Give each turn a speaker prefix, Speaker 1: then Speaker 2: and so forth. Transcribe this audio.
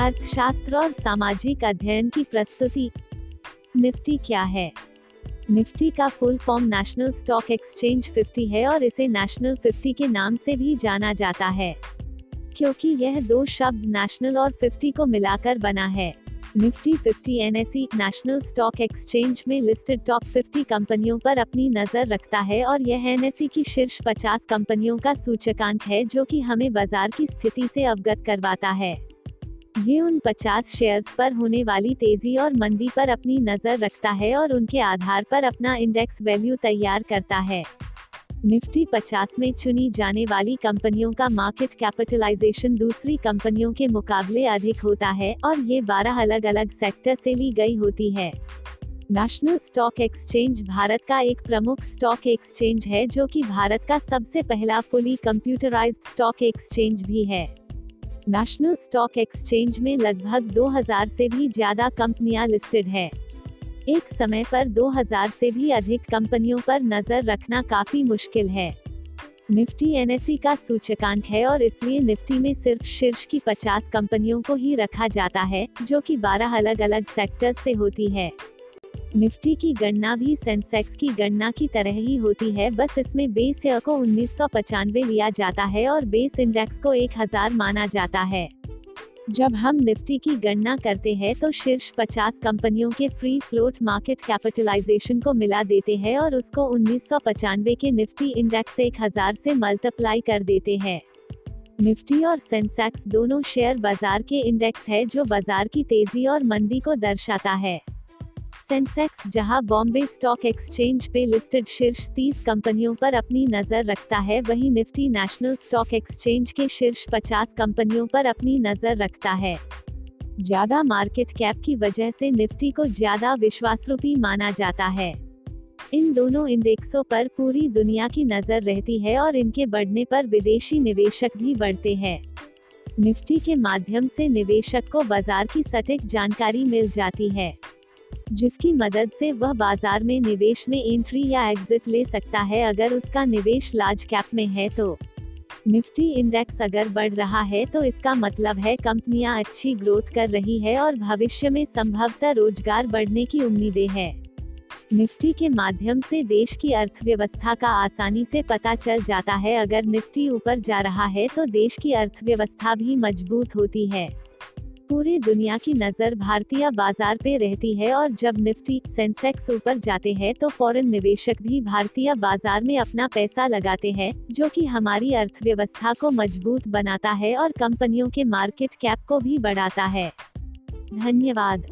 Speaker 1: अर्थशास्त्र और सामाजिक अध्ययन की प्रस्तुति। निफ्टी क्या है? निफ्टी का full form National Stock Exchange 50 है और इसे नेशनल 50 के नाम से भी जाना जाता है। क्योंकि यह दो शब्द नेशनल और 50 को मिलाकर बना है। Nifty 50 NSE National Stock Exchange में लिस्टेड टॉप 50 कंपनियों पर अपनी नज़र रखता है और यह एनएसई की शीर्ष 50 कंपनियों का सूचकांक है जो कि हमें बाज़ार की स्थिति से अवगत करवाता है। ये उन 50 शेयर्स पर होने वाली तेज़ी और मंदी पर अपनी नज़र रखता है और उनके आधार पर अपना इंडेक्स वैल्यू तैयार करता है। निफ्टी 50 में चुनी जाने वाली कंपनियों का मार्केट कैपिटलाइजेशन दूसरी कंपनियों के मुकाबले अधिक होता है और ये 12 अलग अलग सेक्टर से ली गई होती है। नेशनल स्टॉक एक्सचेंज भारत का एक प्रमुख स्टॉक एक्सचेंज है जो कि भारत का सबसे पहला फुली कंप्यूटराइज्ड स्टॉक एक्सचेंज भी है। नेशनल स्टॉक एक्सचेंज में लगभग 2000 से भी ज़्यादा कंपनियाँ लिस्टेड है। एक समय पर 2000 से भी अधिक कंपनियों पर नज़र रखना काफ़ी मुश्किल है। निफ्टी एनएसई का सूचकांक है और इसलिए निफ्टी में सिर्फ़ शीर्ष की 50 कंपनियों को ही रखा जाता है, जो कि 12 अलग अलग सेक्टर से होती है। निफ्टी की गणना भी सेंसेक्स की गणना की तरह ही होती है। बस इसमें बेस ईयर को उन्नीस लिया जाता है और बेस इंडेक्स को 1000 माना जाता है। जब हम निफ्टी की गणना करते हैं तो शीर्ष 50 कंपनियों के फ्री फ्लोट मार्केट कैपिटलाइजेशन को मिला देते हैं और उसको उन्नीस के निफ्टी इंडेक्स 1000 से मल्टीप्लाई कर देते हैं। निफ्टी और सेंसेक्स दोनों शेयर बाज़ार के इंडेक्स है जो बाज़ार की तेज़ी और मंदी को दर्शाता है। सेंसेक्स, जहाँ बॉम्बे स्टॉक एक्सचेंज पे लिस्टेड शीर्ष 30 कंपनियों पर अपनी नज़र रखता है, वहीं निफ्टी नेशनल स्टॉक एक्सचेंज के शीर्ष 50 कंपनियों पर अपनी नज़र रखता है। ज़्यादा मार्केट कैप की वजह से निफ्टी को ज़्यादा विश्वासरूपी माना जाता है। इन दोनों इंडेक्सों पर पूरी दुनिया की नज़र रहती है और इनके बढ़ने पर विदेशी निवेशक भी बढ़ते हैं। निफ्टी के माध्यम से निवेशक को बाज़ार की सटीक जानकारी मिल जाती है। जिसकी मदद से वह बाज़ार में निवेश में एंट्री या एग्जिट ले सकता है। अगर उसका निवेश लार्ज कैप में है तो निफ्टी इंडेक्स अगर बढ़ रहा है तो इसका मतलब है कंपनियाँ अच्छी ग्रोथ कर रही है और भविष्य में संभवतः रोज़गार बढ़ने की उम्मीदें हैं। निफ्टी के माध्यम से देश की अर्थव्यवस्था का आसानी से पता चल जाता है। अगर निफ्टी ऊपर जा रहा है तो देश की अर्थव्यवस्था भी मज़बूत होती है। पूरी दुनिया की नज़र भारतीय बाज़ार पे रहती है और जब निफ्टी, सेंसेक्स ऊपर जाते हैं तो फॉरेन निवेशक भी भारतीय बाज़ार में अपना पैसा लगाते हैं, जो कि हमारी अर्थव्यवस्था को मज़बूत बनाता है और कंपनियों के मार्केट कैप को भी बढ़ाता है। धन्यवाद।